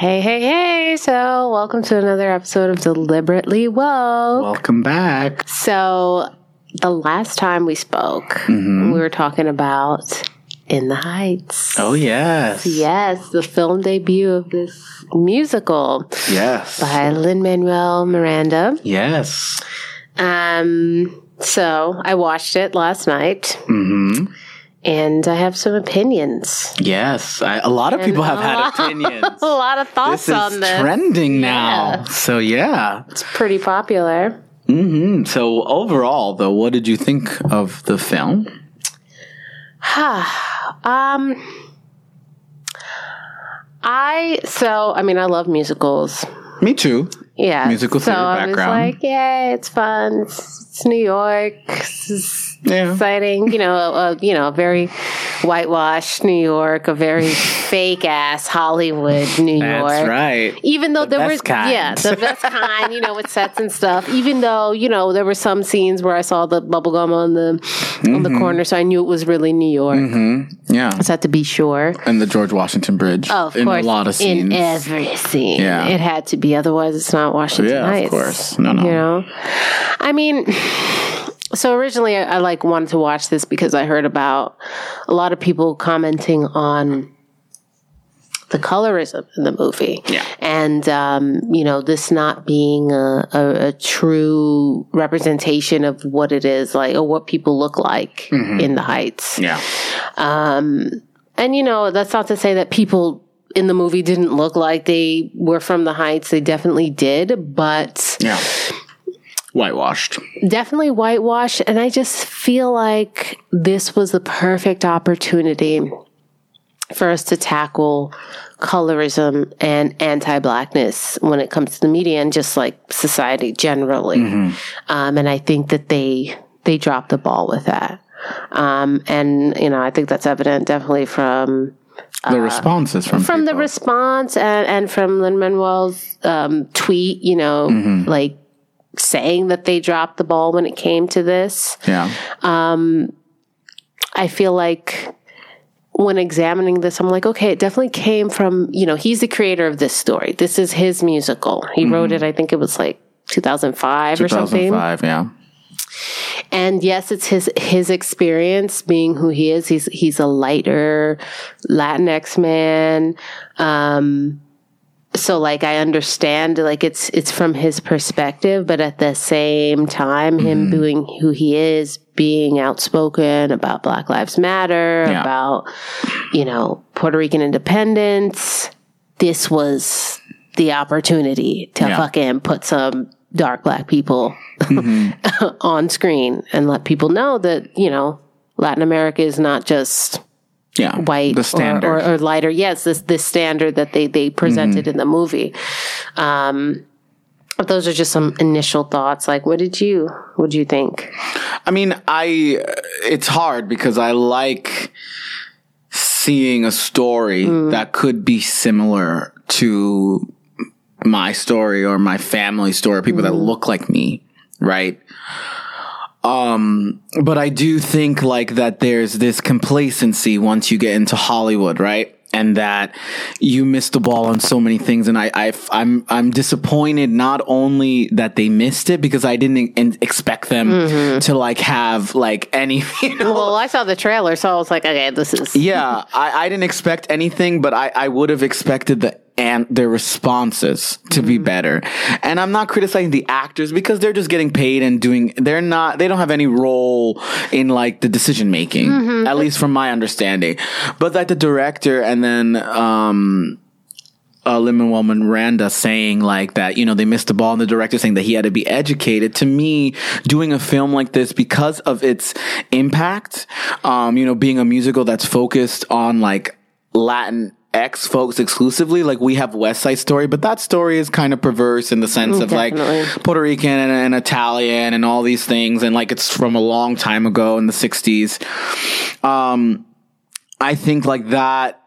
Hey, hey, hey. So, welcome to another episode of Deliberately Woke. Welcome back. So, the last time we spoke, we were talking about In the Heights. Oh yes. Yes, the film debut of this musical Yes. by Lin Manuel Miranda. Yes. Um, so I watched it last night, hmm and I have some opinions. Yes. I, a lot of people have had lot- opinions. A lot of thoughts This is on this. trending now. Yeah. So yeah. It's pretty popular. Mm-hmm. So overall, though, what did you think of the film? um, I so I mean I love musicals. Me too. Yeah, Musical so theater I was background. like, yeah, it's fun. It's, it's New York. It's Yeah. exciting. You know, a, you know, a very whitewashed New York, a very fake ass Hollywood New That's York. right. Even though The there best were, kind. yeah, the best kind, you know, with sets and stuff. Even though, you know, there were some scenes where I saw the bubblegum on the on Mm-hmm. the corner, so I knew it was really New York. Yeah. Just had to be sure. And the George Washington Bridge. Oh, of in course, a lot of scenes. in every scene, Yeah. it had to be. Otherwise, it's not Washington Yeah, of course. No, no. You know, I mean, so originally I, I like wanted to watch this because I heard about a lot of people commenting on the colorism in the movie. Yeah. And, um, you know, this not being a, a, a true representation of what it is like or what people look like in the Heights. yeah. And you know, that's not to say that people in the movie didn't look like they were from the Heights. They definitely did, but Yeah. Whitewashed. definitely whitewashed. And I just feel like this was the perfect opportunity for us to tackle colorism and anti-blackness when it comes to the media and just like society generally. Um, and I think that they they dropped the ball with that. Um, and you know, I think that's evident definitely from The responses from Uh, from the response and, and from Lin Manuel's um, tweet, you know, Mm-hmm. like saying that they dropped the ball when it came to this. yeah. I feel like when examining this, I'm like, okay, it definitely came from, you know, he's the creator of this story. This is his musical. He Mm-hmm. wrote it, I think it was like 2005 or something. 2005. Yeah. And yes, it's his his experience being who he is. He's he's a lighter Latinx man. Um so like I understand like it's it's from his perspective, but at the same time him being who he is, being outspoken about Black Lives Matter, Yeah. about you know, Puerto Rican independence, this was the opportunity to Yeah. fucking put some dark black people on screen and let people know that you know Latin America is not just Yeah. white The or- standard. Or, or, lighter. Yes, this this standard that they they presented Mm-hmm. in the movie. Um, but those are just some initial thoughts. Like, what did you what did you think? I mean, I it's hard because I like seeing a story that could be similar to my story or my family story, people that look like me, right? Um, but I do think like that there's this complacency once you get into Hollywood, right? And that you missed the ball on so many things, and I, I, I'm, I'm disappointed not only that they missed it because I didn't expect them to like have like any, you know, Well, I saw the trailer, so I was like, okay, this is yeah, I, I didn't expect anything, but I, I would have expected the and their responses to be better. And I'm not criticizing the actors because they're just getting paid and doing they're not they don't have any role in like the decision making, at least from my understanding. But like the director and then um uh, Lin-Manuel Miranda saying like that, you know, they missed the ball and the director saying that he had to be educated. To me, doing a film like this because of its impact, um, you know, being a musical that's focused on like Latin X folks exclusively, like we have West Side Story, but that story is kind of perverse in the sense of Definitely. like Puerto Rican and, and Italian and all these things, and like it's from a long time ago in the '60s. Um, I think like that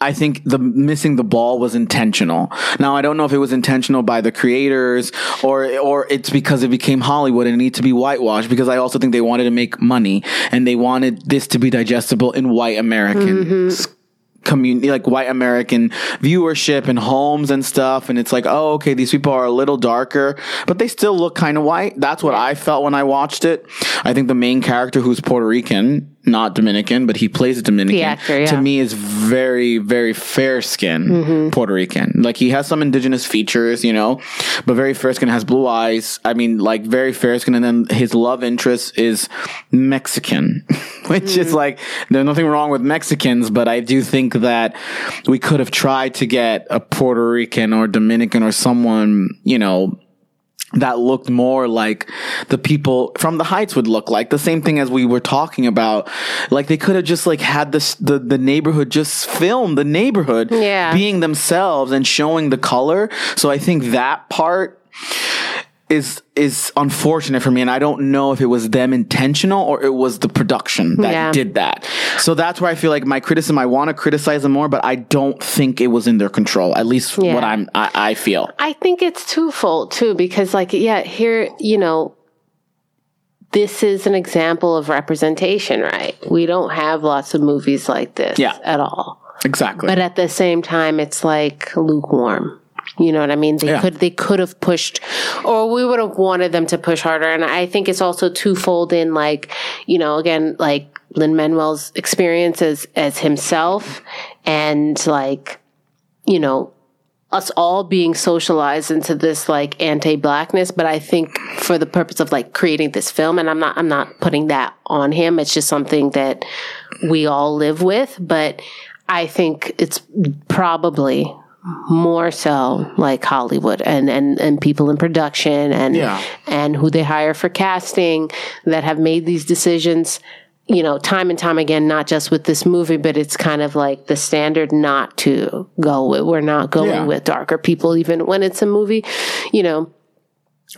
I think the missing the ball was intentional. Now I don't know if it was intentional by the creators or or it's because it became Hollywood and it needs to be whitewashed because I also think they wanted to make money and they wanted this to be digestible in white American s- community, like white American viewership and homes and stuff. And it's like, oh, okay, these people are a little darker, but they still look kind of white. That's what I felt when I watched it. I think the main character, who's Puerto Rican, not Dominican, but he plays a Dominican. The actor, yeah. To me, is very, very fair skin Mm-hmm. Puerto Rican. Like he has some indigenous features, you know, but very fair skin. Has blue eyes. I mean, like very fair skin. And then his love interest is Mexican, which Mm. is like there's nothing wrong with Mexicans, but I do think that we could have tried to get a Puerto Rican or Dominican or someone, you know, that looked more like the people from the heights would look like. The same thing as we were talking about. Like they could have just like had this the, the neighborhood just film the neighborhood Yeah. being themselves and showing the color. So i think that part is is unfortunate for me and i don't know if it was them intentional or it was the production that Yeah. did that so that's where i feel like my criticism i want to criticize them more but i don't think it was in their control at least Yeah. what i'm I, I feel I think it's twofold too, because like, yeah, here, you know, this is an example of representation, right? We don't have lots of movies like this Yeah. at all. exactly But at the same time, it's like lukewarm. You know what I mean? They Yeah. could they could have pushed, or we would have wanted them to push harder. And I think it's also twofold in like, you know, again, like Lin Manuel's experience as as himself, and like, you know, us all being socialized into this like anti-blackness but i think for the purpose of like creating this film and i'm not i'm not putting that on him it's just something that we all live with but i think it's probably more so like hollywood and and and people in production and Yeah. and who they hire for casting that have made these decisions you know, time and time again, not just with this movie, but it's kind of like the standard not to go with. We're not going Yeah. with darker people, even when it's a movie, you know,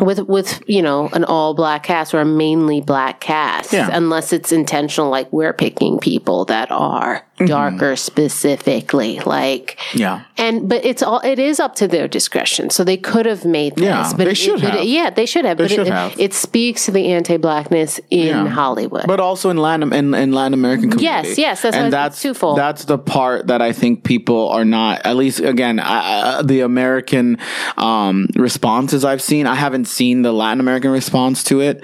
with, with, you know, an all black cast or a mainly black cast, Yeah. unless it's intentional, like we're picking people that are Mm-hmm. darker specifically, like, yeah and but it's all it is up to their discretion. So they could have made this, Yeah, but they it- should it- have. yeah, they should have. but should it, have. it speaks to the anti-blackness in Yeah. Hollywood. but also in Latin in, in Latin American community. Yes, yes, that's and that's twofold. That's the part that I think people are not. At least again, I, I, the American um, responses I've seen. I haven't seen the Latin American response to it,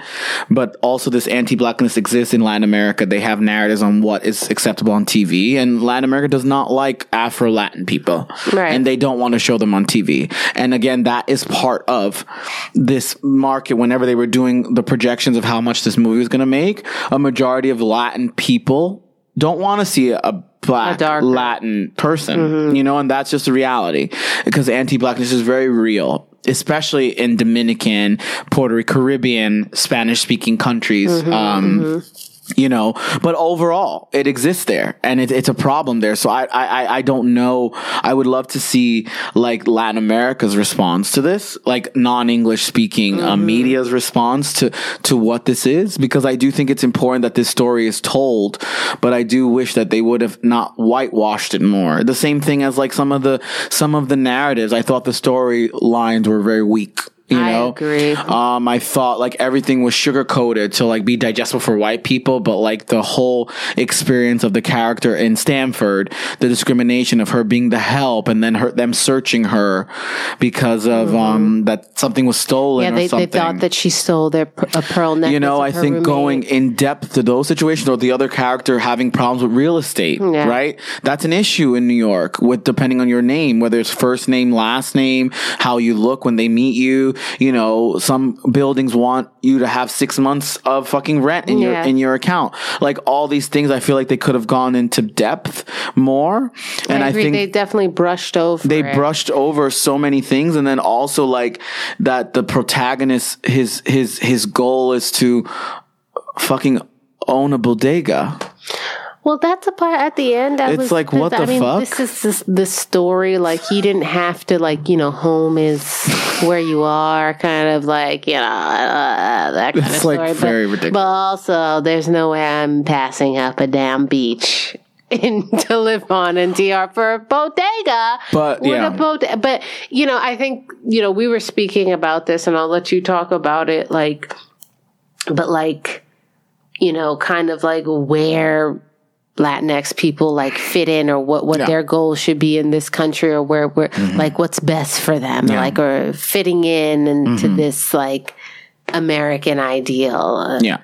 but also this anti-blackness exists in Latin America. They have narratives on what is acceptable on TV, and Latin America does not like Afro Latin people, Right. and they don't want to show them on TV. And again, that is part of this market. Whenever they were doing the projections of how much this movie was going to make, a majority of Latin people don't want to see a black. Latin person, mm-hmm. you know, and that's just the reality because anti-blackness is very real. Especially in Dominican, Puerto Rico, Caribbean, Spanish speaking countries. Mm-hmm. um, mm-hmm. You know but overall it exists there and it, it's a problem there. So I, I i don't know. I would love to see like latin america's response to this like non-english speaking uh, media's response to to what this is because i do think it's important that this story is told but i do wish that they would have not whitewashed it more. The same thing as like some of the some of the narratives. I thought the story lines were very weak you I know agree. um, I thought like everything was sugar coated to like be digestible for white people, but like the whole experience of the character in Stanford, the discrimination of her being the help, and then her them searching her because of um that something was stolen. Mm-hmm. yeah, or they, they thought that she stole their a pearl necklace. You know, I think roommate. going in depth to those situations or the other character having problems with real estate, Yeah. right? That's an issue in New York with depending on your name, whether it's first name, last name, how you look when they meet you. You know, some buildings want you to have six months of fucking rent in your in your account. Like all these things, I feel like they could have gone into depth more. And I I, think they definitely brushed over. they it. brushed over so many things and then also like that the protagonist his his his goal is to fucking own a bodega Well, that's a part at the end. That It's was, like, what the I mean, fuck? This is this, the story. Like he didn't have to. Like you know, home is where you are. Kind of like you know uh, that kind It's, of like, story. very but, ridiculous. But also, there's no way I'm passing up a damn beach. In to live on in DR for a bodega, But, yeah. a bodega. But you know, I think you know we were speaking about this, and I'll let you talk about it. Like, but like, you know, kind of like where Latinx people like fit in or what, what Yeah. their goals should be in this country or where, where mm-hmm. like what's best for them, Yeah. like or fitting in into mm-hmm. this like American ideal. Uh, yeah.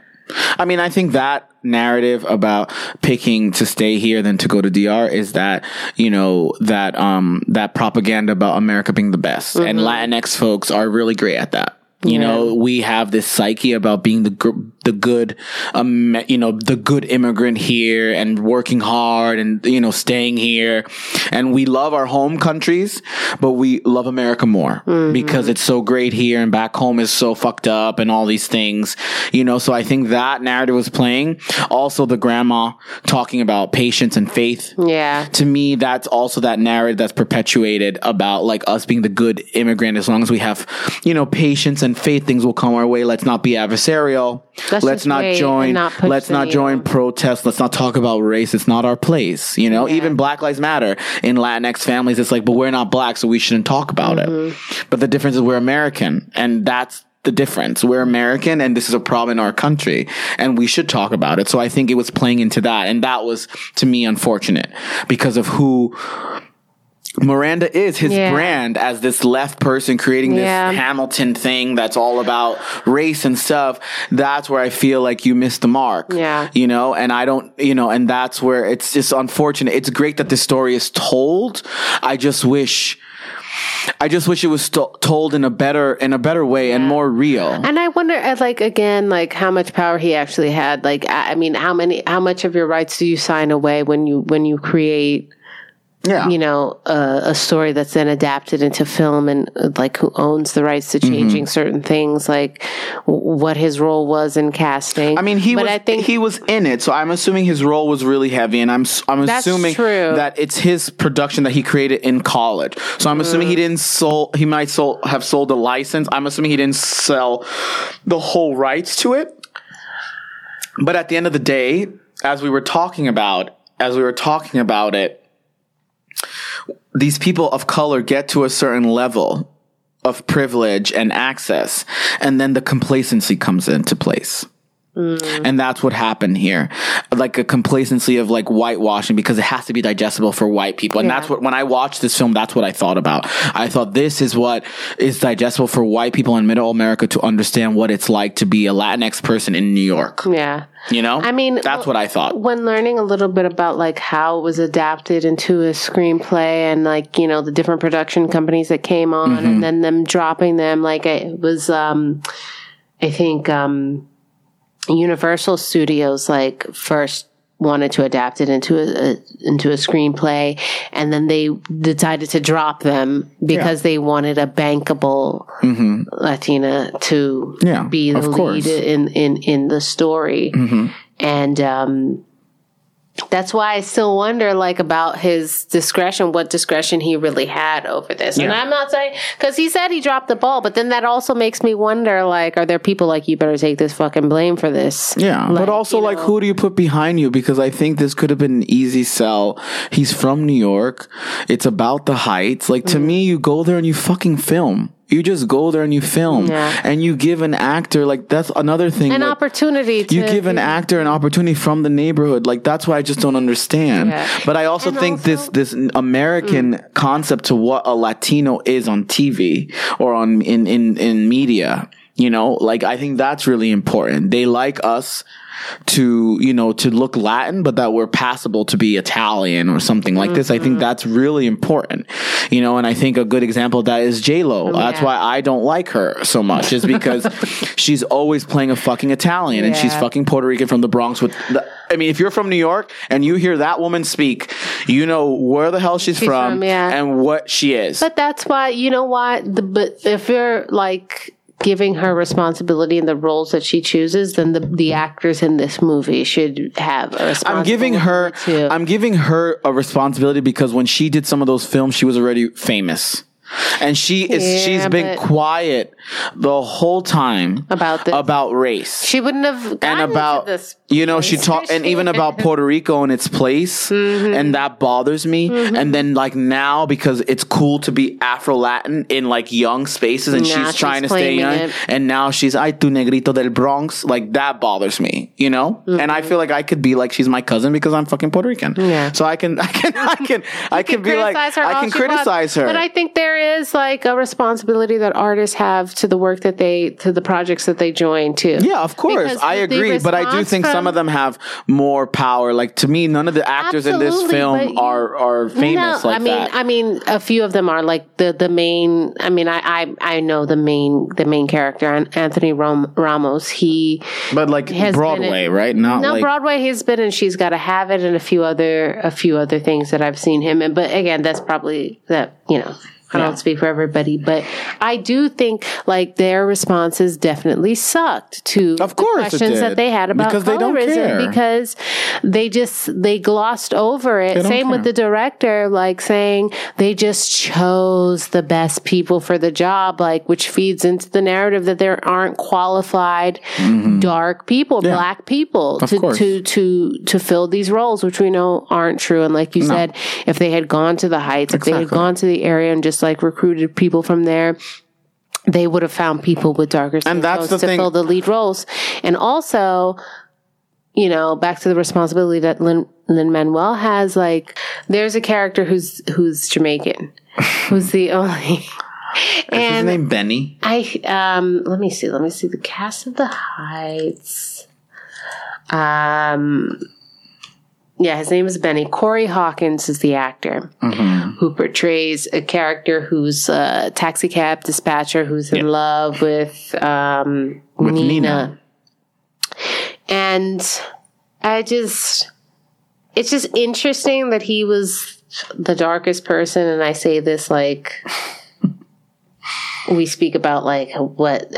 I mean, I think that narrative about picking to stay here than to go to DR is that, you know, that, um, that propaganda about America being the best. And mm-hmm. Latinx folks are really great at that. You know, we have this psyche about being the gr- the good, um, you know, the good immigrant here and working hard and you know staying here, and we love our home countries, but we love America more because it's so great here and back home is so fucked up and all these things, you know. So I think that narrative was playing. Also, the grandma talking about patience and faith Yeah. to me, that's also that narrative that's perpetuated about like us being the good immigrant. As long as we have, you know, patience and faith, things will come our way. Let's not be adversarial. Let's let's not join. not let's not join needle. protests. Let's not talk about race. It's not our place. You know, even Black Lives Matter in Latinx families. It's like, but we're not black, so we shouldn't talk about Mm-hmm. it. But the difference is we're American, and that's the difference. We're American and this is a problem in our country and we should talk about it. So I think it was playing into that. And that was to me unfortunate because of who Miranda is, his Yeah. brand as this left person creating this Yeah. Hamilton thing that's all about race and stuff. That's where I feel like you missed the mark. Yeah. You know, and I don't, you know, and that's where it's just unfortunate. It's great that this story is told. I just wish, I just wish it was told in a better, in a better way and more real. And I wonder, uh, like again, like how much power he actually had. Like, I I mean, how many, how much of your rights do you sign away when you when you create, yeah. you know, a, a story that's then adapted into film, and uh, like who owns the rights to changing Mm-hmm. certain things, like w- what his role was in casting. I mean, he but was I think he was in it, so I'm assuming his role was really heavy, and I'm I'm assuming true. that it's his production that he created in college. So I'm assuming he Mm. didn't sold he might sold have sold a license. I'm assuming he didn't sell the whole rights to it. But at the end of the day, as we were talking about, as we were talking about it, these people of color get to a certain level of privilege and access, and then the complacency comes into place. And that's what happened here. Like a complacency of like whitewashing because it has to be digestible for white people. And Yeah. that's what, when I watched this film, that's what I thought about. I thought this is what is digestible for white people in middle America to understand what it's like to be a Latinx person in New York. yeah. You know? I mean, that's what I thought. when learning a little bit about like how it was adapted into a screenplay and like you know the different production companies that came on Mm-hmm. and then them dropping them like it was um i think um universal studios like first wanted to adapt it into a, a into a screenplay and then they decided to drop them because they wanted a bankable latina to Mm-hmm. Yeah, be the lead in in in the story Mm-hmm. and um that's why I still wonder, like, about his discretion, what discretion he really had over this. And I'm not saying, because he said he dropped the ball, but then that also makes me wonder, like, are there people like, you better take this fucking blame for this? Yeah, Like, but also like know- who do you put behind you? Because I think this could have been an easy sell. He's from New York. It's about the heights. Like to mm-hmm. me, you go there and you fucking film. You just go there and you film, Yeah. and you give an actor like that's another thing. An like, opportunity to. you give an actor an opportunity from the neighborhood. Like that's why I just don't understand. Yeah. But I also And think this also- this American mm. concept to what a Latino is on TV or on in in in media. You know, like I think that's really important. They like us to you know to look Latin, but that we're passable to be Italian or something like this. I think mm-hmm. that's really important. You know, and I think a good example of that is J Lo. Oh, that's Yeah. why I don't like her so much, is because she's always playing a fucking Italian and she's fucking Puerto Rican from the Bronx. With the, I mean, if you're from New York and you hear that woman speak, you know where the hell she's, from, from, yeah. and what she is. But that's why, you know what? The, but if you're like giving her responsibility in the roles that she chooses, then the, the actors in this movie should have a responsibility. I'm giving her too. I'm giving her a responsibility because when she did some of those films, she was already famous. And she is Yeah, she's been quiet the whole time About this. about race She wouldn't have gotten and about into this. you know she talked and even about. Puerto Rico and its place Mm-hmm. and that bothers me and then like now because it's cool to be Afro Latin in like young spaces and Now she's she's trying to stay young it. and now she's ay tu negrito del Bronx like that bothers me you know and I feel like I could be like she's my cousin because I'm fucking Puerto Rican Mm-hmm. Yeah. so I can I can I can I can be like I can she wants. criticize her But I think there is like a responsibility that artists have to the work that they to the projects that they join too. Yeah, of course. Because I agree. But I do think some of them have more power. Like to me, none of the actors in this film you- are are famous no, like I mean, that. I mean, a few of them are like the the main. I mean, I I, I know the main the main character, Anthony Rom- Ramos. He but like Broadway, in- right? Not no like Broadway. He's been and she's got to have it, and a few other a few other things that I've seen him in. But again, that's probably that you know. I Yeah. don't speak for everybody, but I do think like their responses definitely sucked to Of course the questions that they had about Because they don't colorism care. because they just they glossed over it. Same with the director, like saying they just chose the best people for the job, like which feeds into the narrative that there aren't qualified dark people, black people Mm-hmm. Of to, course. to to to fill these roles, which we know aren't true. And like you said, if they had gone to the heights, if they had gone to the area and just like recruited people from there. They would have found people with darker skin And that's tones the to thing- fill the lead roles, and also you know, back to the responsibility that Lin Lin Manuel has. Like, there's a character who's who's Jamaican, who's the only. Is his And name Benny? I um, let me see, let me see the cast of the Heights. Um, yeah, his name is Benny. Corey Hawkins is the actor Mm-hmm. who portrays a character who's a taxi cab dispatcher who's in love with um, With Nina. Nina. And I just, it's just interesting that he was the darkest person. And I say this like, we speak about like what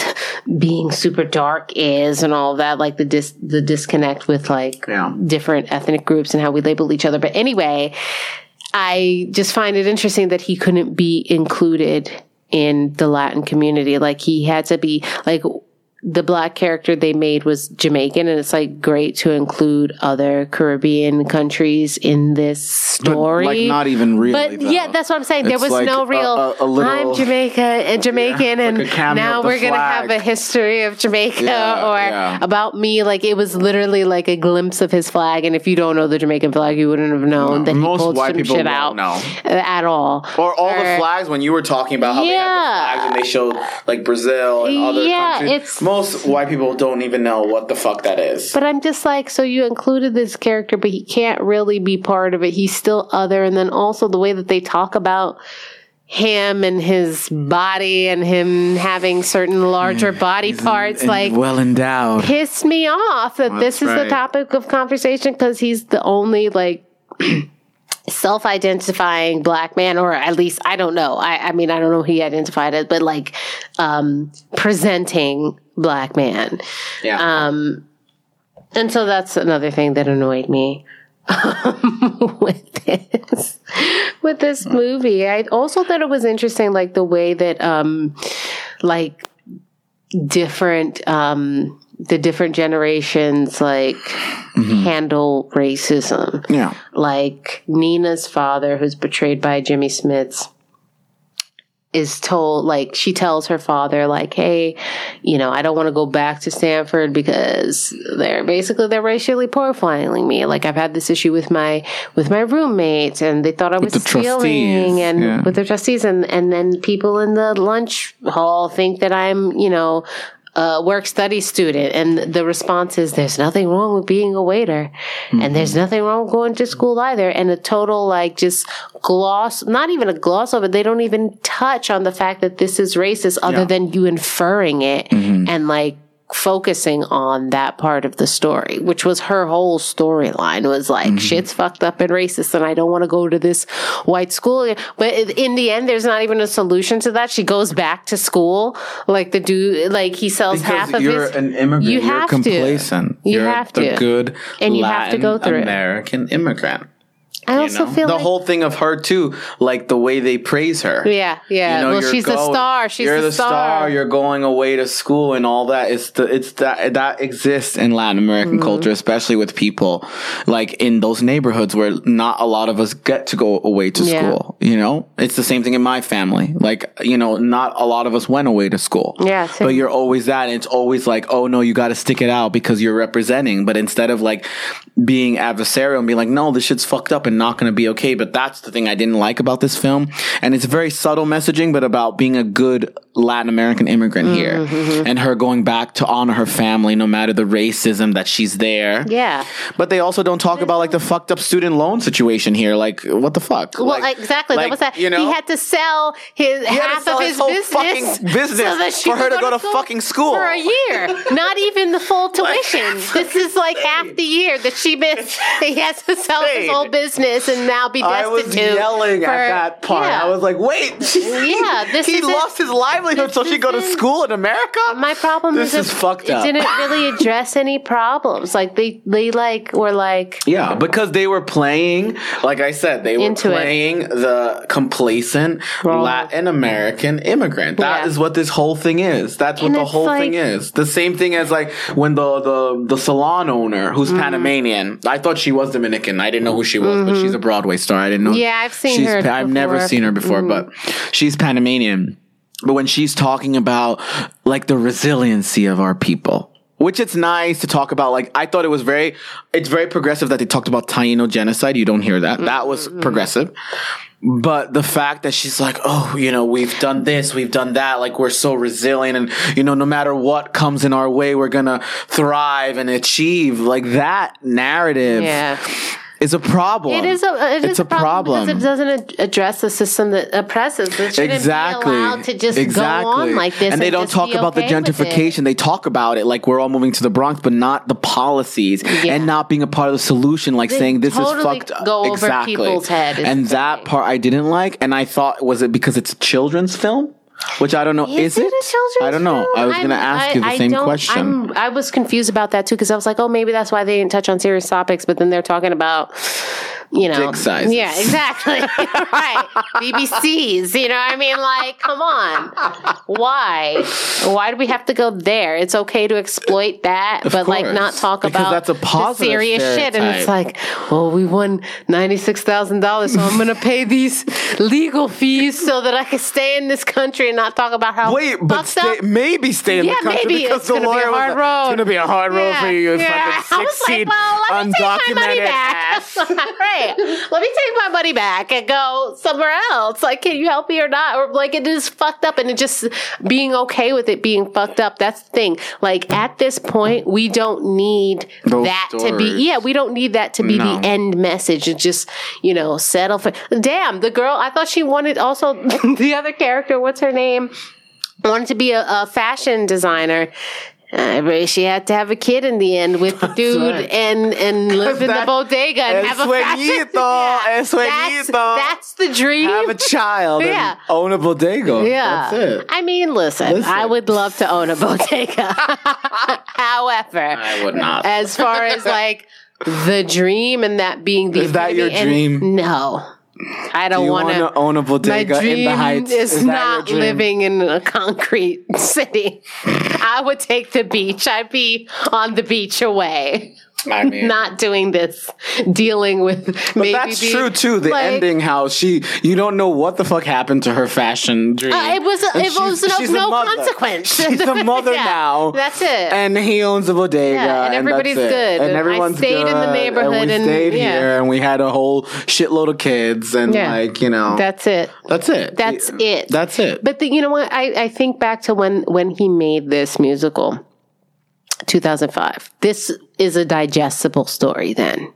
being super dark is and all that, like the dis- the disconnect with like Yeah. different ethnic groups and how we label each other. But anyway, I just find it interesting that he couldn't be included in the Latin community. Like he had to be like the black character they made was Jamaican, and it's like great to include other Caribbean countries in this story. like not even really. But though. yeah, that's what I'm saying. There was like no real. a- a little- I'm Jamaica uh, and Jamaican, like and now we're gonna have a history of Jamaica Yeah, or yeah. about me. Like it was literally like a glimpse of his flag, and if you don't know the Jamaican flag, you wouldn't have known that he Most pulled white some people shit out know. Uh, at all. Or all the flags when you were talking about how they Yeah. had the flags and they showed like Brazil and other Yeah, countries. it's- Most white people don't even know what the fuck that is. But I'm just like, so you included this character, but he can't really be part of it. He's still other. And then also the way that they talk about him and his body and him having certain larger body parts, And like well endowed. pissed me off that this is right. the topic of conversation because he's the only like self-identifying black man or at least i don't know. I, I mean i don't know who he identified it, but like um presenting black man. Yeah. um and so that's another thing that annoyed me um, with this with this movie. I also thought it was interesting like the way that um like different um the different generations like handle racism yeah. like Nina's father, who's portrayed by Jimmy Smits, is told like she tells her father like, "Hey, you know, I don't want to go back to Stanford because they're basically they're racially profiling me. Like I've had this issue with my with my roommates, and they thought I was stealing, and yeah. with the trustees, and and then people in the lunch hall think that I'm, you know." A work study student and the response is there's nothing wrong with being a waiter and there's Mm-hmm. nothing wrong with going to school either and a total like just gloss not even a gloss over it they don't even touch on the fact that this is racist other Yeah. than you inferring it Mm-hmm. and like focusing on that part of the story which was her whole storyline was like Mm-hmm. shit's fucked up and racist and i don't want to go to this white school but in the end there's not even a solution to that she goes back to school like the dude like he sells half of you're his an immigrant. You You are have to. complacent. You You're have the to. good And you have to go through it. American immigrant. I also know? feel the like- whole thing of her too, like the way they praise her. Yeah, yeah. well, you're she's the going- star. She's you're the, the star. You're going away to school and all that. It's the it's that that exists in Latin American Mm-hmm. culture, especially with people like in those neighborhoods where not a lot of us get to go away to Yeah. school. You know, it's the same thing in my family. Like you know, not a lot of us went away to school. Yeah, same. but you're always that. And it's always like, oh no, you got to stick it out because you're representing. But instead of like being adversarial and being like, no, this shit's fucked up and not going to be okay. But that's the thing I didn't like about this film. And it's very subtle messaging, but about being a good Latin American immigrant here Mm-hmm, and her going back to honor her family no matter the racism that she's there. Yeah. But they also don't talk about like the fucked up student loan situation here. Like, what the fuck? Well, Like- exactly. like, that was that. You know, he had to sell his half sell of his his, whole business, fucking business so that she for her to go to fucking school. for a year. Not even the full tuition. this is like half the year that she missed. He has to sell his Insane. whole business and now be destitute. I was yelling for- at that part. Yeah. I was like, wait. Yeah, this he lost his livelihood so this she go to school in America? My problem This is, is it- fucked it up. didn't really address any problems. Like they, they like were like, Yeah, because they were playing, like I said, they were Into it. playing the complacent Wrong. Latin American immigrant. That is Yeah. what this whole thing is. That's what And the whole like- thing is. The same thing as like when the the the salon owner who's Mm-hmm. Panamanian. I thought she was Dominican. I didn't know who she was, but she's a Broadway star. I didn't know. Mm-hmm. Yeah, I've seen she's her I've never. Mm-hmm. seen her before, but she's Panamanian. But when she's talking about like the resiliency of our people, which it's nice to talk about. Like I thought it was very, it's very progressive that they talked about Taino genocide. You don't hear that. That was progressive. But the fact that she's like, oh, you know, we've done this, we've done that, like we're so resilient, and you know, no matter what comes in our way, we're gonna thrive and achieve. Like that narrative yeah. Is a problem. It is a it is it's a problem. because it doesn't address the system that oppresses. It shouldn't exactly. be allowed to just exactly. go on like this. And they don't talk about the okay it. gentrification. They talk about it like we're all moving to the Bronx, but not the policies Yeah. and not being a part of the solution, like They saying this totally is fucked up. go over exactly. people's head is And that part I didn't like. And I thought, was it because it's a children's film? Which I don't know. Is, Is, it a children's I don't know. I was going to ask you the I- I same question. I'm- I was confused about that too because I was like, oh, maybe that's why they didn't touch on serious topics. But then they're talking about, you know, Dick sizes. yeah, exactly, right. BBCs, you know, what I mean, like, come on, why? Why do we have to go there? It's okay to exploit that, but like not talk Because about that's a positive serious shit. And it's like, well, we won ninety six thousand dollars, so I'm going to pay these legal fees so that I can stay in this country and not talk about how Wait, but stay, up maybe stay in Yeah, the country maybe because it's the gonna be a lawyer was hard like, road. It's going to be a hard road for you, you yeah. fucking I was like, 16 well, let me take my money undocumented back. ass. right. Let me take my money back and go somewhere else. Like, can you help me or not? Or like, it is fucked up, and it just being okay with it being fucked up. That's the thing. Like at this point, we don't need Those that to be. Yeah, we don't need that to be No. the end message. It just you know settle for. Damn, the girl. I thought she wanted also the other character. What's her name? wanted to be a, a fashion designer. Uh, she had to have a kid in the end with the dude right. and and live in the bodega and El have a fashion. sueñito, el that's, sueñito. that's the dream. Have a child Yeah. and own a bodega. yeah, That's it. I mean, listen, Listen. I would love to own a bodega. However, I would not. as far as like the dream and that being the Is that your and dream? No, I Do don't you want to own a My dream in the Heights? is, your not living in a concrete city. I would take the beach. I'd be on the beach away. I mean, Not doing this, dealing with maybe that's the- true too. The like, ending, how she, you don't know what the fuck happened to her fashion dream. Uh, it was And it she's- was no, no consequence. She's a mother Yeah, now. That's it. and he owns a bodega, Yeah, and everybody's it. good. and everyone's I stayed in the neighborhood and we and- stayed yeah. here, and we had a whole shitload of kids, and like you know, that's it. that's it. That's it. That's it. But the, you know what? I, I think back to when when he made this musical, 2005. This is a digestible story. Then,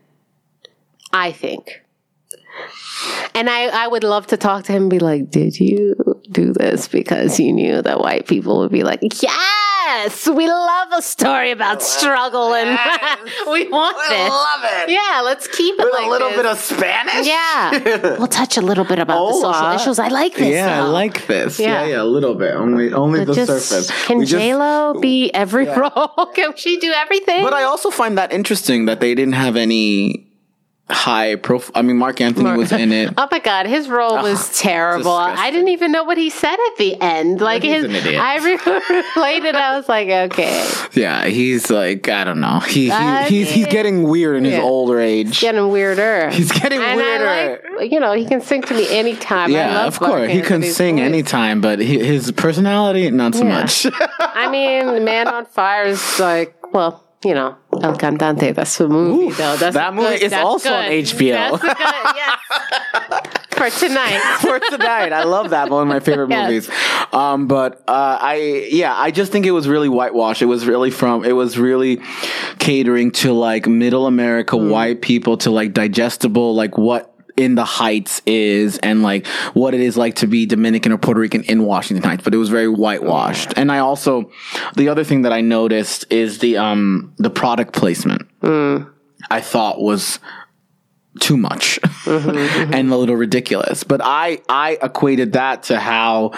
I think. And I, I would love to talk to him and be like, Did you do this because you knew that white people would be like, Yes, we love a story about struggle and we want this. love it. Yeah, let's keep it With like a little this. bit of Spanish. Yeah. we'll touch a little bit about the social issues. I like this. Yeah, I though. like this. Yeah. Yeah. yeah, a little bit. Only, only the just, surface. Can We just- J Lo be every role? Can she do everything? But I also find that interesting that they didn't have any high profile. I mean, Marc Anthony was in it. Oh my god, his role ah, was terrible. I didn't even know what he said at the end. Like he's his. I related. I was like, okay, Yeah, he's like I don't know. He, he he's he's getting weird in his Yeah. older age. He's getting weirder. He's getting and weirder. I like, you know, he can sing to me anytime. I yeah, of course Marc he can sing voice. anytime, but he, his personality not so Yeah. much. I mean, Man on Fire is like, well, you know, El Cantante. That's the movie, though. That's that movie good- is that's also on. HBO. Good, yes. For tonight. for tonight. I love that one of my favorite Yes. movies. Um, but uh, I yeah, I just think it was really whitewashed. It was really from it was really catering to like middle America Mm. white people to like digestible like what in the heights is and like what it is like to be Dominican or Puerto Rican in Washington Heights, but it was very whitewashed. And I also the other thing that I noticed is the um the product placement. Mm. I thought was too much Mm-hmm, and a little ridiculous. But I I equated that to how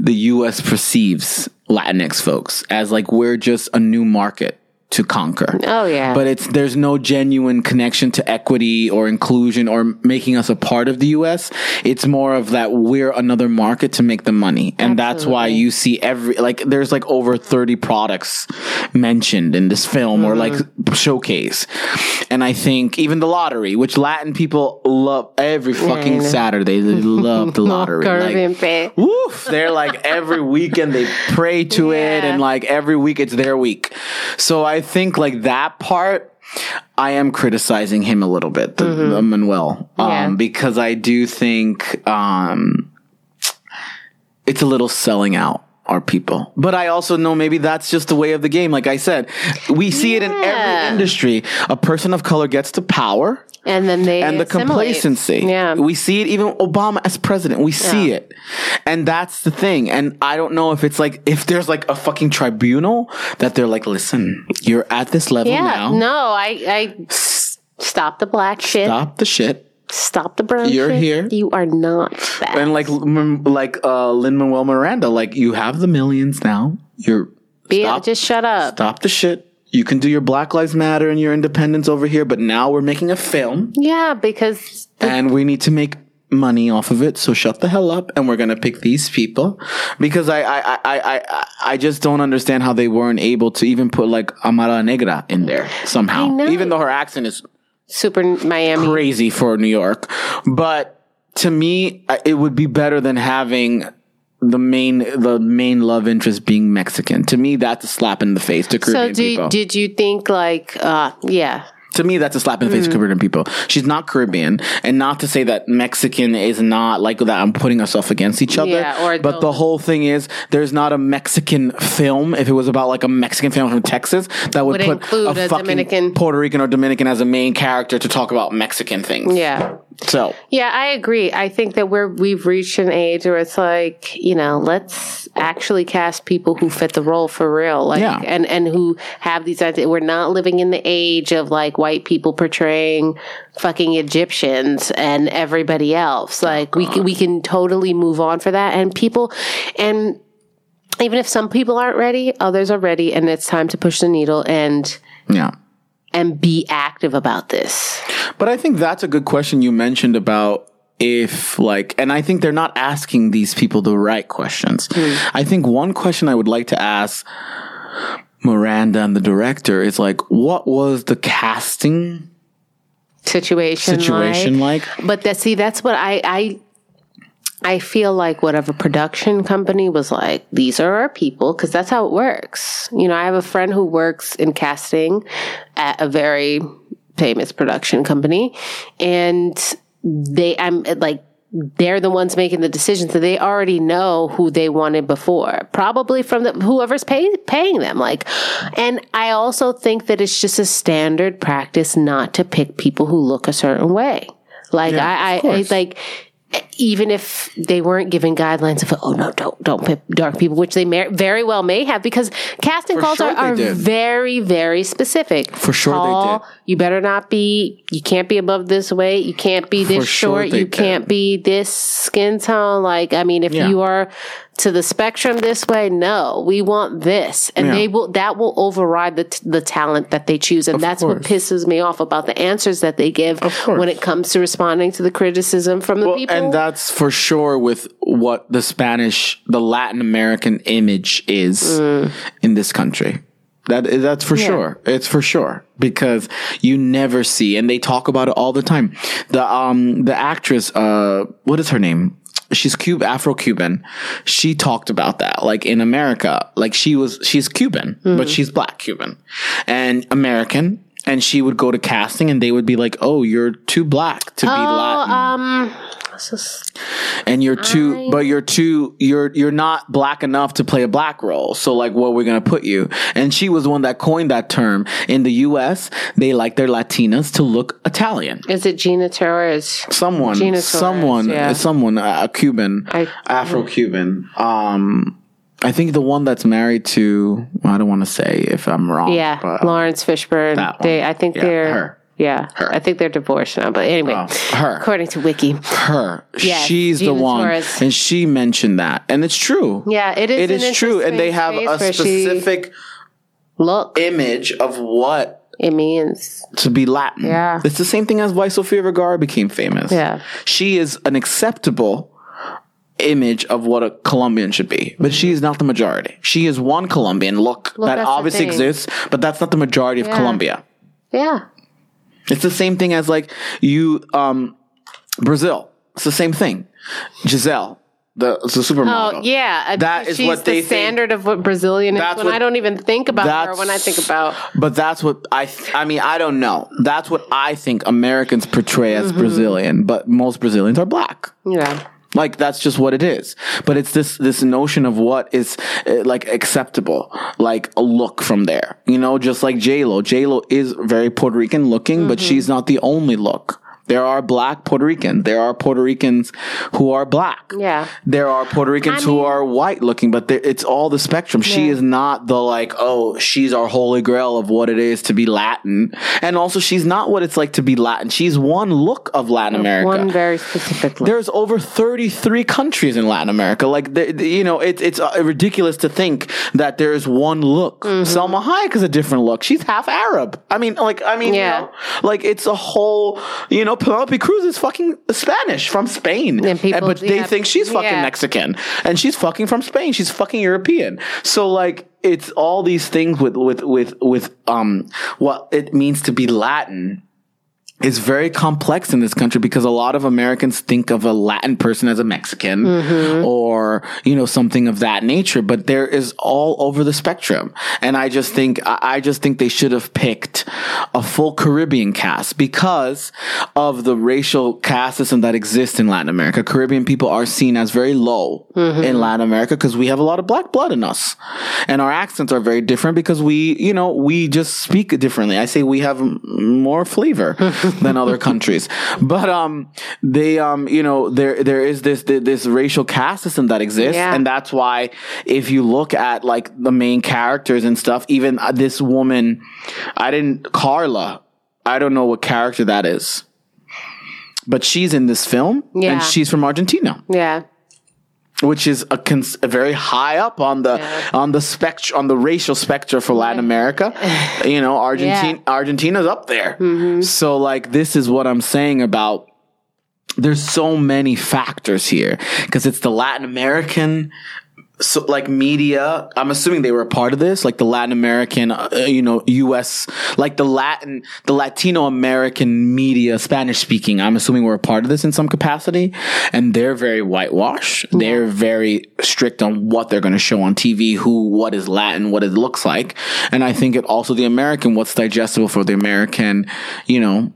the US perceives Latinx folks as like we're just a new market to conquer. Oh, yeah. But it's there's no genuine connection to equity or inclusion or making us a part of the US. It's more of that we're another market to make the money. And that's why you see every like there's like over 30 products mentioned in this film or like Mm-hmm. showcase. And I think even the lottery, which Latin people love every fucking know. Saturday, they love the lottery. Like, Woof. They're like every weekend they pray to it and like every week it's their week. So I think like that part, I am criticizing him a little bit, the, the Manuel, um, Mm-hmm. Yeah. because I do think, um, it's a little selling out our people. But I also know maybe that's just the way of the game. Like I said, we see it in every industry. A person of color gets to power And then they and the assimilate. complacency. Yeah. We see it even Obama as president. We see Yeah. it. And that's the thing. And I don't know if it's like if there's like a fucking tribunal that they're like, listen, you're at this level yeah. now. No, I, I stop the black shit. Stop the shit. Stop the brown You're shit. here. You are not that. And like like uh Lin Manuel Miranda, like you have the millions now. You're stop, just shut up. stop the shit. You can do your Black Lives Matter and your independence over here, but now we're making a film Yeah, because and we need to make money off of it. So shut the hell up, and we're gonna pick these people because I I I I I, I just don't understand how they weren't able to even put like Amara Negra in there somehow, even though her accent is super Miami. crazy for New York. But to me, it would be better than having. The main, the main love interest being Mexican. To me, that's a slap in the face to So Caribbean do, people. did you think like uh yeah. To me, that's a slap in the Mm. face to Caribbean people. She's not Caribbean, and not to say that Mexican is not like that. I'm putting ourselves against each other. Yeah, but the whole thing is, there's not a Mexican film. If it was about like a Mexican film from Texas, that would, Would put include a fucking Dominican- Puerto Rican or Dominican as a main character to talk about Mexican things. Yeah. So Yeah, I agree. I think that we're we've reached an age where it's like, you know, let's actually cast people who fit the role for real. Like Yeah. and and who have these ideas. We're not living in the age of like white people portraying fucking Egyptians and everybody else. Like we can, we can totally move on for that and people and even if some people aren't ready, others are ready and it's time to push the needle and yeah. And be active about this. But I think that's a good question you mentioned about if like and I think they're not asking these people the right questions. Hmm. I think one question I would like to ask Miranda and the director is like what was the casting Situation, situation like? But that see, that's what I I I feel like whatever production company was like, these are our people, because that's how it works. You know, I have a friend who works in casting at a very famous production company, and they I'm like they're the ones making the decisions so they already know who they wanted before probably from the whoever's pay, paying them like and i also think that it's just a standard practice not to pick people who look a certain way like Yeah, I, I, I like even if they weren't given guidelines of oh no don't don't pick dark people which they may, very well may have because casting For calls sure are, are very very specific For sure they did. You better not be you can't be above this weight you can't be this sure short you did. can't be this skin tone like i mean if Yeah. you are to the spectrum this way. No, we want this, and Yeah. they will. That will override the t- the talent that they choose, and that's what pisses me off about the answers that they give when it comes to responding to the criticism from the Well, people. and that's for sure with what the Spanish, the Latin American image is mm. in this country. That that's for sure. It's for sure because you never see, and they talk about it all the time. The um the actress, uh, what is her name? She's Cube Afro Cuban. She talked about that, like in America, like she was she's Cuban, but she's black Cuban and American. And she would go to casting, and they would be like, "Oh, you're too black to be Latin." um, this is- and you're too I- but you're too you're you're not black enough to play a black role so like where we're gonna put you and she was the one that coined that term in the us they like their latinas to look italian is it Gina Torres? someone Gina Torres, someone yeah. someone uh, a cuban I- afro-cuban um I think the one that's married to I don't want to say if I'm wrong. Yeah, but, Laurence Fishburne. that one. They, I think Yeah, they're. her. Yeah, I think they're divorced now. But anyway, Oh, her. according to Wiki. her. Yes, She's the one, Torres. and she mentioned that, and it's true. Yeah, it is It is true, and they have a specific Look, image of what it means. to be Latin. Yeah. It's the same thing as why Sofia Vergara became famous. Yeah. She is an acceptable image of what a Colombian should be, but she is not the majority. She is one Colombian look Well, that obviously exists, but that's not the majority of Yeah. Colombia. Yeah. It's the same thing as like you, um, Brazil. It's the same thing. Gisele, the, the supermodel. Oh yeah, That is what they the think- standard of what Brazilian is. When what- I don't even think about her, when I think about But that's what I. Th- I mean, I don't know. That's what I think Americans portray Mm-hmm. as Brazilian, but most Brazilians are black. know, Like that's just what it is. But it's this this notion of what is uh, like acceptable, like a look from there. You know, just like J Lo. J Lo is very Puerto Rican looking, but Mm-hmm. she's not the only look. There are black Puerto Ricans. There are Puerto Ricans who are black. Yeah. There are Puerto Ricans I who are white looking, but it's all the spectrum. She is not the like, oh, she's our holy grail of what it is to be Latin. And also, she's not what it's like to be Latin. She's one look of Latin America. one very specific look. There's over 33 countries in Latin America. Like, the, the- you know, it, it's uh, ridiculous to think that there is one look. Mm-hmm. Salma Hayek is a different look. She's half Arab. I mean, like, I mean, Yeah. you know, like it's a whole, you know, Penelope Cruz is fucking Spanish from Spain. And people- but they yeah, think she's fucking yeah. Mexican and she's fucking from Spain. She's fucking European. So like, it's all these things with, with, with, with, um, what it means to be Latin is very complex in this country because a lot of Americans think of a Latin person as a Mexican Mm-hmm. or, you know, something of that nature, but there is all over the spectrum. And I just think, I just think they should have picked a full Caribbean cast because of the racial caste system that exists in Latin America. Caribbean people are seen as very low Mm-hmm. in Latin America because we have a lot of black blood in us and our accents are very different because we, you know, we just speak differently. I say we have more flavor than other countries, but, um, they, um, you know, there, there is this, this racial caste system that exists. Yeah. And that's why if you look at like the main characters and stuff, even uh, this woman, I didn't, Carla, I don't know what character that is. But she's in this film Yeah. and she's from Argentina yeah, which is a, cons- a very high up on the Yeah. on the spectrum on the racial spectrum for Latin America. you know, Argentina Argentina's up there. Mm-hmm. So like this is what I'm saying about there's so many factors here because it's the Latin American so like media i'm assuming they were a part of this like the latin american uh, you know us like the latin the latino american media spanish speaking i'm assuming we're a part of this in some capacity. And they're very whitewashed. They're very strict on what they're going to show on tv who what is latin what it looks like. And i think it also the american what's digestible for the american you know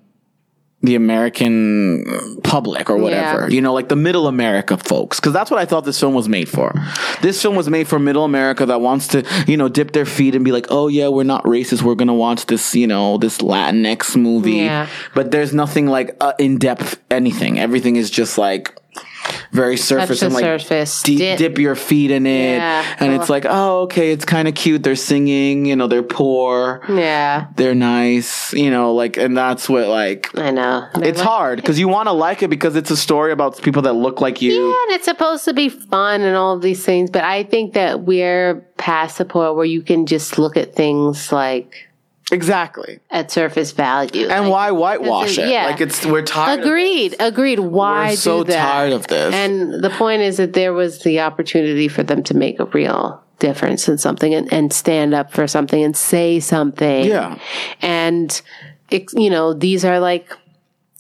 the American public or whatever, Yeah. you know, like the middle America folks. Cause that's what I thought this film was made for. This film was made for middle America that wants to, you know, dip their feet and be like, oh yeah, we're not racist. We're going to watch this, you know, this Latinx movie. Yeah. But there's nothing like uh, in depth anything. Everything is just like, very surface and like surface. deep, Dip- dip your feet in it, Yeah. and it's like, oh, okay, it's kind of cute. They're singing, you know, they're poor, Yeah, they're nice, you know, like, and that's what like. I know. It's hard because you want to like it because it's a story about people that look like you. Yeah, and it's supposed to be fun and all of these things, but I think that we're past the point where you can just look at things like Exactly. at surface value. And Like, why whitewash it? yeah. Like it's we're tired. Agreed. Agreed. Why We're so do that? tired of this. And the point is that there was the opportunity for them to make a real difference in something and, and stand up for something and say something. Yeah. And it, you know, these are like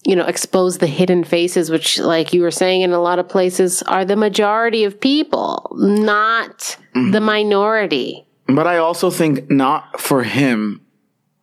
you know, expose the hidden faces, which, like you were saying, in a lot of places are the majority of people, not Mm-hmm. the minority. But I also think not for him,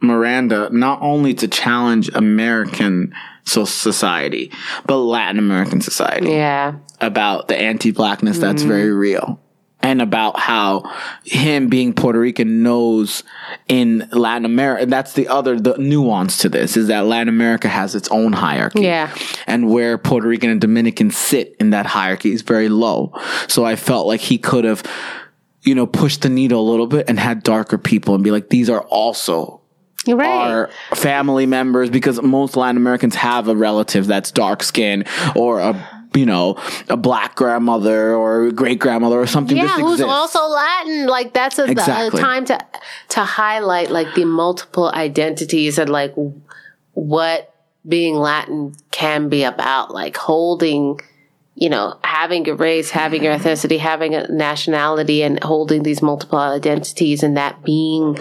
Miranda, not only to challenge American society, but Latin American society Yeah. about the anti-blackness that's Mm-hmm. very real. And about how him being Puerto Rican knows in Latin America, that's the other, the nuance to this is that Latin America has its own hierarchy. Yeah. And where Puerto Rican and Dominican sit in that hierarchy is very low. So I felt like he could have, you know, pushed the needle a little bit and had darker people and be like, these are also right. our family members because most Latin Americans have a relative that's dark skinned or a you know a black grandmother or great grandmother or something. yeah, who's exists. also Latin. Like that's a, a Exactly. time to to highlight like the multiple identities and like what being Latin can be about. Like holding, you know, having your race, having your ethnicity, having a nationality, and holding these multiple identities, and that being,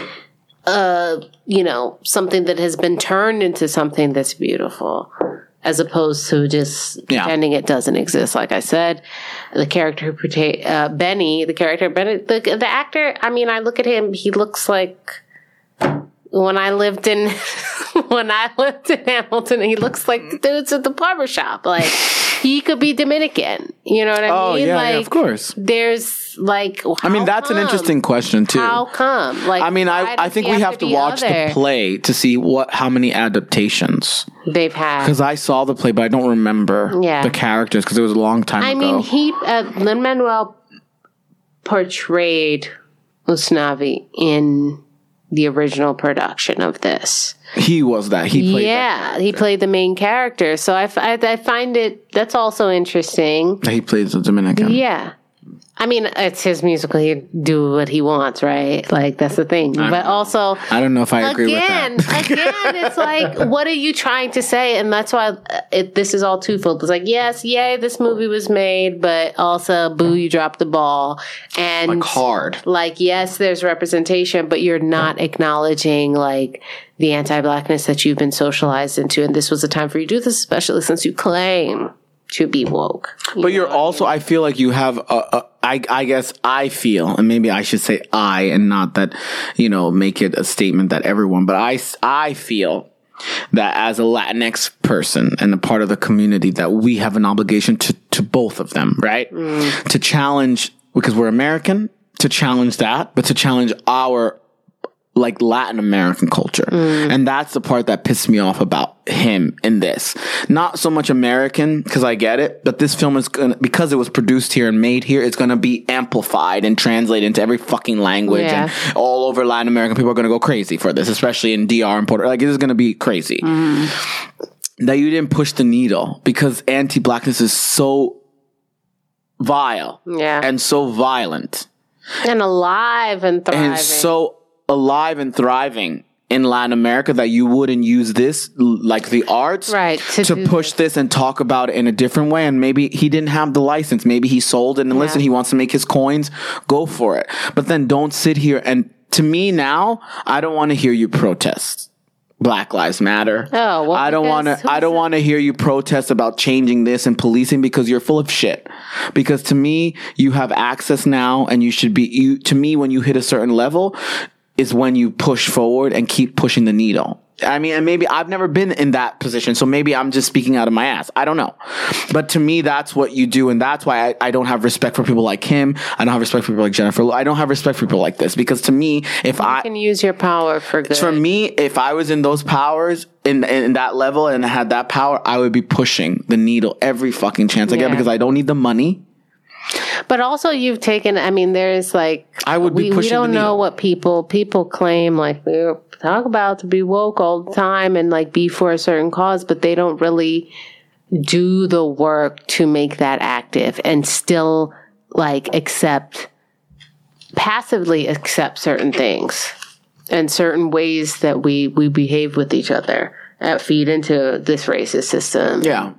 uh, you know, something that has been turned into something that's beautiful. As opposed to just Yeah. pretending it doesn't exist. Like I said, the character who portray uh, Benny, the character Benny, the the actor. I mean, I look at him. He looks like when I lived in when I lived in Hamilton. He looks like the dudes at the barber shop. Like he could be Dominican. You know what I Oh mean? yeah, like yeah, of course. there's like. I mean, that's an interesting question too. How come? Like, I mean, I, I think we have to be watch other? the play to see what how many adaptations they've had. because I saw the play, but I don't remember Yeah. the characters because it was a long time I ago. mean, he uh, Lin Manuel portrayed Usnavi in the original production of this. he was that he played yeah, he played the main character. So I, f- I- I find it that's also interesting. he plays the Dominican. Yeah. I mean, it's his musical. He do what he wants, right? Like that's the thing. but also, I don't know if I agree again, with that. again, it's like, what are you trying to say? And that's why uh, it, this is all twofold. It's like, yes, yay, this movie was made, but also, boo, you dropped the ball. And Like hard. like, yes, there's representation, but you're not acknowledging like the anti-blackness that you've been socialized into. And this was the time for you to do this, especially since you claim to be woke. But you're also, I feel like you have a, a I, I guess I feel, and maybe I should say I and not that, you know, make it a statement that everyone, but I, I feel that as a Latinx person and a part of the community that we have an obligation to, to both of them, right? Mm. To challenge, because we're American, to challenge that, but to challenge our like Latin American culture. Mm. And that's the part that pissed me off about him in this. Not so much American, because I get it, but this film is gonna, because it was produced here and made here, it's gonna be amplified and translated into every fucking language Yeah. and all over Latin America. People are gonna go crazy for this, especially in DR and Puerto Like, it is gonna be crazy. Mm-hmm. That you didn't push the needle because anti-blackness is so vile Yeah. and so violent and alive and thriving. and so alive and thriving in Latin America that you wouldn't use this like the arts Right, to to, push this and talk about it in a different way and maybe he didn't have the license maybe he sold it and listen he wants to make his coins go for it but then don't sit here and to me now I don't want to hear you protest Black Lives Matter. Oh, well, I don't want to. I don't want to hear you protest about changing this and policing because you're full of shit. Because to me, you have access now, and you should be. You to me, when you hit a certain level, is when you push forward and keep pushing the needle. I mean, and maybe I've never been in that position, so maybe I'm just speaking out of my ass. I don't know. But to me, that's what you do, and that's why I, I don't have respect for people like him. I don't have respect for people like Jennifer. I don't have respect for people like this because to me, if I can use your power for good. for me, if I was in those powers in, in that level and had that power, I would be pushing the needle every fucking chance I get because I don't need the money. But also, you've taken. I mean, there's like I would be we, we don't know what people people claim like we talk about to be woke all the time and like be for a certain cause, but they don't really do the work to make that active and still like accept passively accept certain things and certain ways that we we behave with each other that feed into this racist system. Yeah.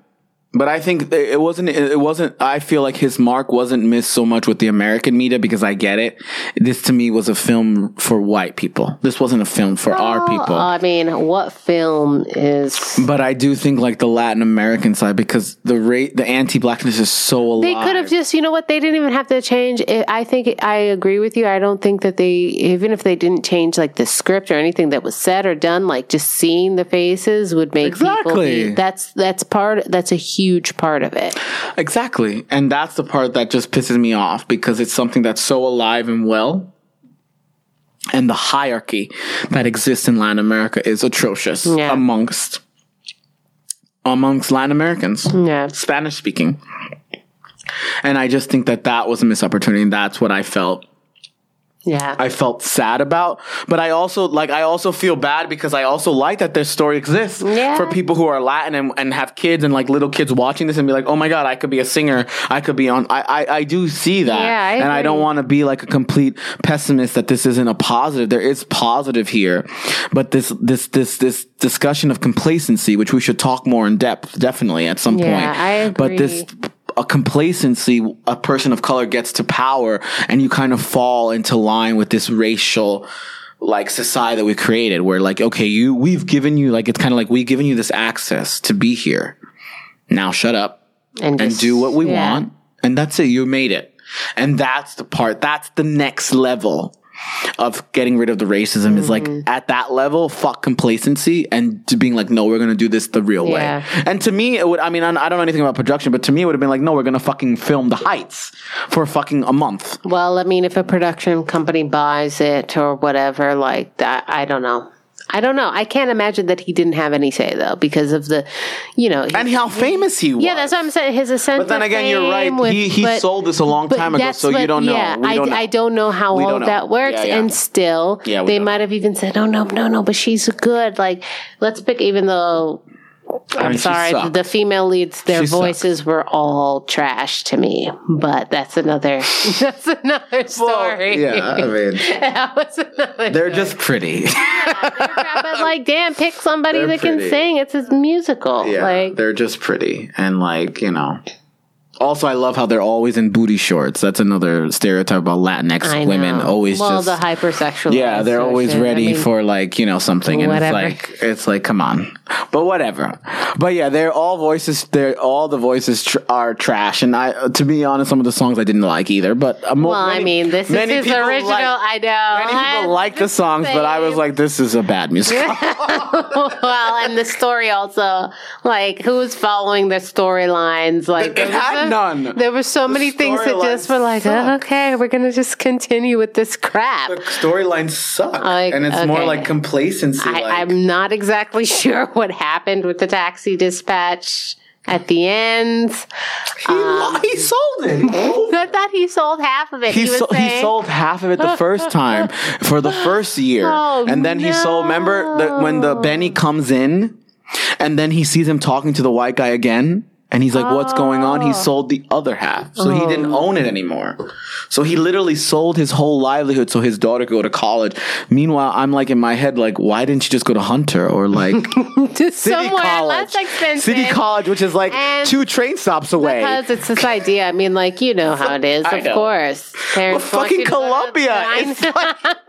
But I think it wasn't, it wasn't, I feel like his mark wasn't missed so much with the American media because I get it. This to me was a film for white people. This wasn't a film for our people. I mean, what film is but I do think like the Latin American side because the rate, the anti-blackness is so alive. They could have just, you know what? They didn't even have to change. It, I think I agree with you. I don't think that they, even if they didn't change like the script or anything that was said or done, like just seeing the faces would make people. Exactly. Be, that's that's part. That's a huge part of it. Exactly. And that's the part that just pisses me off because it's something that's so alive and well. And the hierarchy that exists in Latin America is atrocious Yeah. amongst amongst Latin Americans, Yeah. Spanish speaking. And I just think that that was a missed opportunity. And that's what I felt Yeah. I felt sad about. But I also like I also feel bad because I also like that this story exists Yeah. for people who are Latin and, and have kids and like little kids watching this and be like, oh my god, I could be a singer. I could be on. I I, I do see that, Yeah, I and I don't want to be like a complete pessimist that this isn't a positive. There is positive here, but this this this this discussion of complacency, which we should talk more in depth, definitely at some Yeah, point. I But this agree. A complacency a person of color gets to power and you kind of fall into line with this racial like society that we created where like okay you we've given you like it's kind of like we've given you this access to be here. Now shut up And, and just- do what we yeah. want and that's it. You made it. And that's the part that's the next level of getting rid of the racism is like Mm-hmm. at that level fuck complacency and to being like no we're gonna do this the real Yeah. way and to me it would i mean I I don't know anything about production but to me it would have been like no we're gonna fucking film the heights for fucking a month Well, I mean, if a production company buys it or whatever, like that, I don't know. I don't know. I can't imagine that he didn't have any say though, because of the, you know, and how famous he was yeah, that's what I'm saying. His ascent. but then again you're right with- he, he but- sold this a long time ago so you don't know Yeah, we I, don't know. I don't know how all know. that works, Yeah, yeah. and still, Yeah, they don't. might have even said, "Oh no, no, no," but she's good. Like, let's pick. Even though I'm mean, sorry, sucked. the female leads, their She sucked. voices were all trash to me. But that's another. That's another story. yeah i mean that was another. they're just pretty but like, damn, pick somebody They're that can sing. It's a musical. Yeah, like, they're just pretty and like you know. Also, I love how they're always in booty shorts. That's another stereotype about Latinx I women. Always well, just the hypersexual. yeah, they're always ready for like you know something, and Whatever. it's like it's like come on, but whatever. But yeah, they're all voices. They're all the voices tr- are trash, and I to be honest, some of the songs I didn't like either. But uh, Well, I mean, this is many his original. like- I know. Many people like the songs, but I was like, this is a bad musical. well, and the story also, like, who's following the storylines? Like, It there none. There were so The many things that just were like, oh, okay, we're gonna just continue with this crap. the storylines suck, Like, and it's more like complacency. I, I'm not exactly sure what happened with the taxi dispatch at the end. he, lo- um, he sold it. I thought he sold half of it. He, He, so, he sold half of it the first time for the first year, Oh, and then he sold. Remember that when the Benny comes in, and then he sees him talking to the white guy again, and he's like, "What's going on?" Oh. He sold the other half, so he didn't oh. own it anymore. So he literally sold his whole livelihood so his daughter could go to college. Meanwhile, I'm like in my head, like, why didn't you just go to Hunter or like to City somewhere College? less expensive. City College, which is like And- two train stops away. Because it's this idea. I mean, like you know how it is. I Of know. course, parents But fucking you to go to- Columbia, I it's know.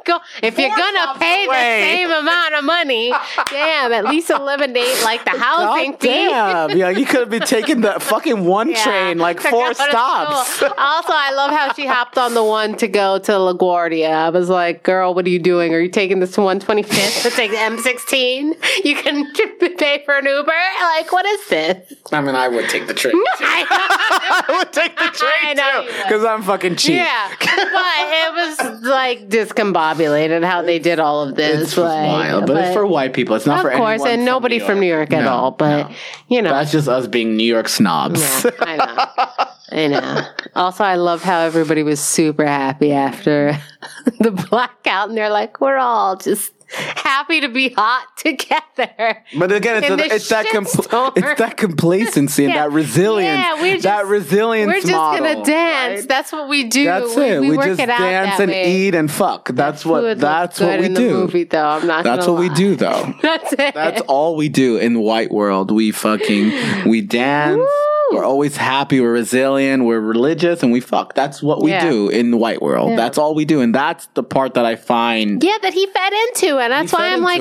Go- if you're gonna pay away. the same amount of money, damn, at least eliminate like the housing God fee. damn. yeah, you could have been taking taking the fucking one Yeah. train like To four stops. also, I love how she hopped on the one to go to LaGuardia. I was like, girl, what are you doing? Are you taking this to 125th to take the M60? You can pay for an Uber? Like, what is this? I mean, I would take the train. I would take the train too because I'm fucking cheap. Yeah, but it was like discombobulated how they did all of this. It's like, wild, but, it's for white people. It's not for anyone. of for course, anyone and from nobody from New York at No, all. But no. you know, That's just us being New York snobs. Yeah, I know. I know. Also, I love how everybody was super happy after the blackout, and they're like, "We're all just happy to be hot together." But again, it's, a, it's that compl- it's that complacency and that resilience. Yeah, we're just- that resilience. We're just model, gonna dance. right? That's what we do. That's we, it. We, We, work just it out dance and way. eat and fuck. That's Food what. That's what we do. Movie, though, I'm not. That's what we do, though. That's it. That's all we do in the white world. We fucking we dance. Woo! We're always happy. We're resilient. We're religious, and we fuck. That's what we Yeah. do in the white world. Yeah. That's all we do, and that's the part that I find. Yeah, that he fed into, and that's why I'm like,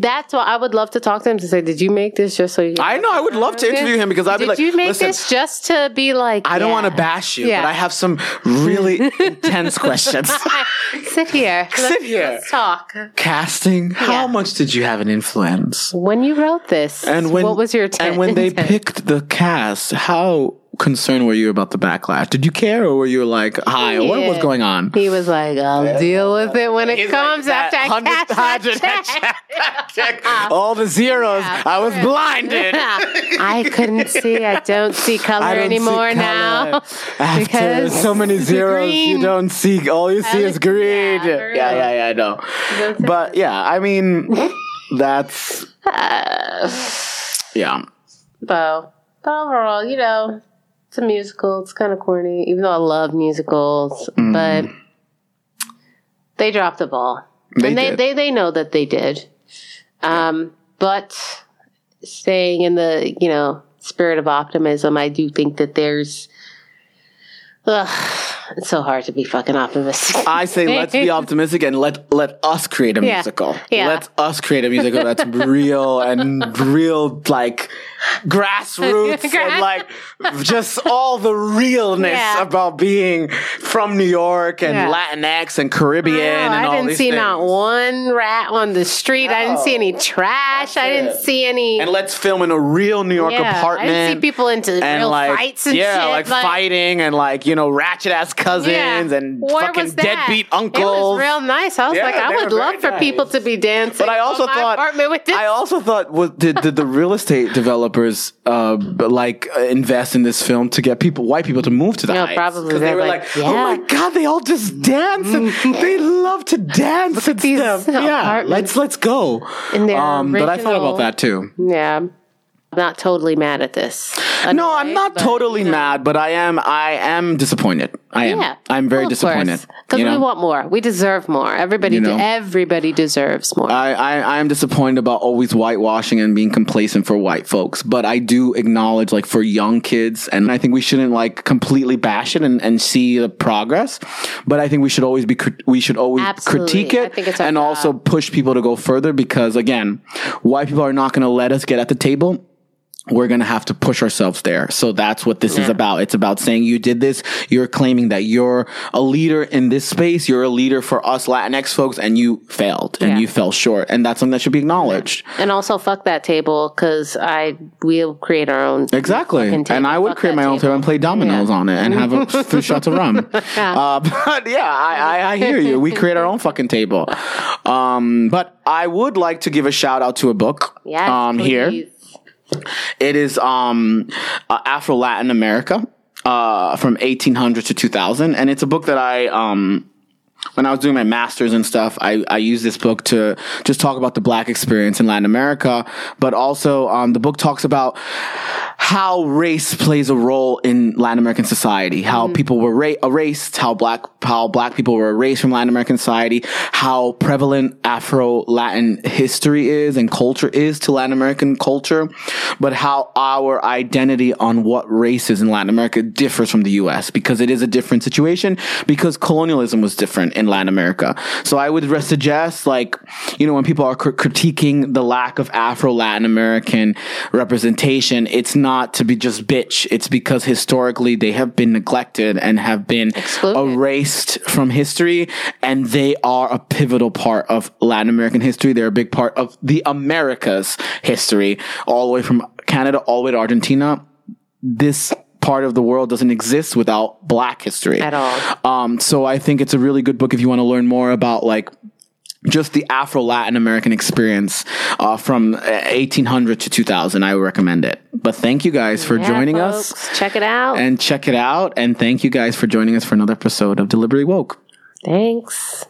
that's why I would love to talk to him to say, did you make this just so you? I know. I would love to interview him because I'd be like, Did you make listen. this just to be like? I don't yeah. want to bash you, but I have some really intense questions. Sit here. Sit Let's- here. Let's talk. Casting. How much did you have an influence? When you wrote this, And when what was your intent? and when they picked the cast, how concerned were you about the backlash? Did you care, or were you like, "Hi, what was going on"? He was like, "I'll deal with it when it He's comes like, after I "That that 100 check." check, check. All the zeros. Yeah, I was blinded. I couldn't see. I don't see color don't see anymore now. After because so many the zeros, you don't see. All you see is green. Yeah, Yeah, yeah, yeah, I know. But yeah, I mean, that's uh, yeah. But, but overall, you know, it's a musical. It's kind of corny, even though I love musicals. Mm. But they dropped the ball, They and they, did. they they know that they did. Um, but staying in the you know spirit of optimism, I do think that there's. Ugh, it's so hard to be fucking optimistic. I say let's be optimistic and let let us create a Yeah. musical. Yeah. Let us create a musical that's real and real like grassroots and like just all the realness Yeah. about being from New York and Yeah. Latinx and Caribbean Oh, and all I didn't these see things. not one rat on the street. I didn't see any trash. I didn't it. see any. and let's film in a real New York yeah, apartment. I didn't see people into and real like fights and yeah, shit. like, fighting and like you know ratchet ass cousins Yeah. and Where fucking deadbeat It was uncles. real nice. I was Yeah, like, I would love for people to be dancing. But I also thought with this. I also thought was did, did the real estate developers uh like uh, invest in this film to get people white people to move to the No, probably. they were like, like, oh my god, they all just dance and they love to dance and these stuff. Yeah, let's let's go. In their Um, but I thought about that too. yeah, not totally mad at this. No, I'm not but, totally you know. mad, but I am I am disappointed. I am. Yeah, I'm very disappointed. because we know? want more. We deserve more. Everybody, You know? everybody deserves more. I, I, I am disappointed about always whitewashing and being complacent for white folks, but I do acknowledge like for young kids, and I think we shouldn't like completely bash it and, and see the progress, but I think we should always be we should always Absolutely. critique it think it's our and job. also push people to go further because again, white people are not going to let us get at the table we're going to have to push ourselves there. So that's what this is about. It's about saying you did this. You're claiming that you're a leader in this space. You're a leader for us Latinx folks and you failed and Yeah. you fell short. And that's something that should be acknowledged. and also, fuck that table because I we'll create our own. Exactly. And I would Fuck create my own table and play dominoes Yeah. on it and have a three shots of rum. Uh, but yeah, I, I, I hear you. We create our own fucking table. Um, but I would like to give a shout out to a book Yes, um, here. It is um, uh, Afro Latin America uh, from 1800 to 2000, and it's a book that I um, when I was doing my masters and stuff, I, I used this book to just talk about the black experience in Latin America, but also um, the book talks about how race plays a role in Latin American society, how mm-hmm. people were ra- erased, how black how black people were erased from Latin American society, how prevalent Afro Latin history is and culture is to Latin American culture, but how our identity on what race is in Latin America differs from the U.S. because it is a different situation because colonialism was different in Latin America. So I would suggest, like, you know, when people are cr- critiquing the lack of Afro Latin American representation, it's not to be just bitch. It's because historically they have been neglected and have been Excluded. erased from history. And they are a pivotal part of Latin American history. They're a big part of the Americas history, all the way from Canada, all the way to Argentina. This part of the world doesn't exist without black history At all. um, so I think it's a really good book if you want to learn more about like just the Afro Latin American experience uh, from uh, 1800 to 2000. I would recommend it. But thank you guys for Yeah, joining folks, us Check it out. and check it out. And thank you guys for joining us for another episode of Deliberately Woke. Thanks.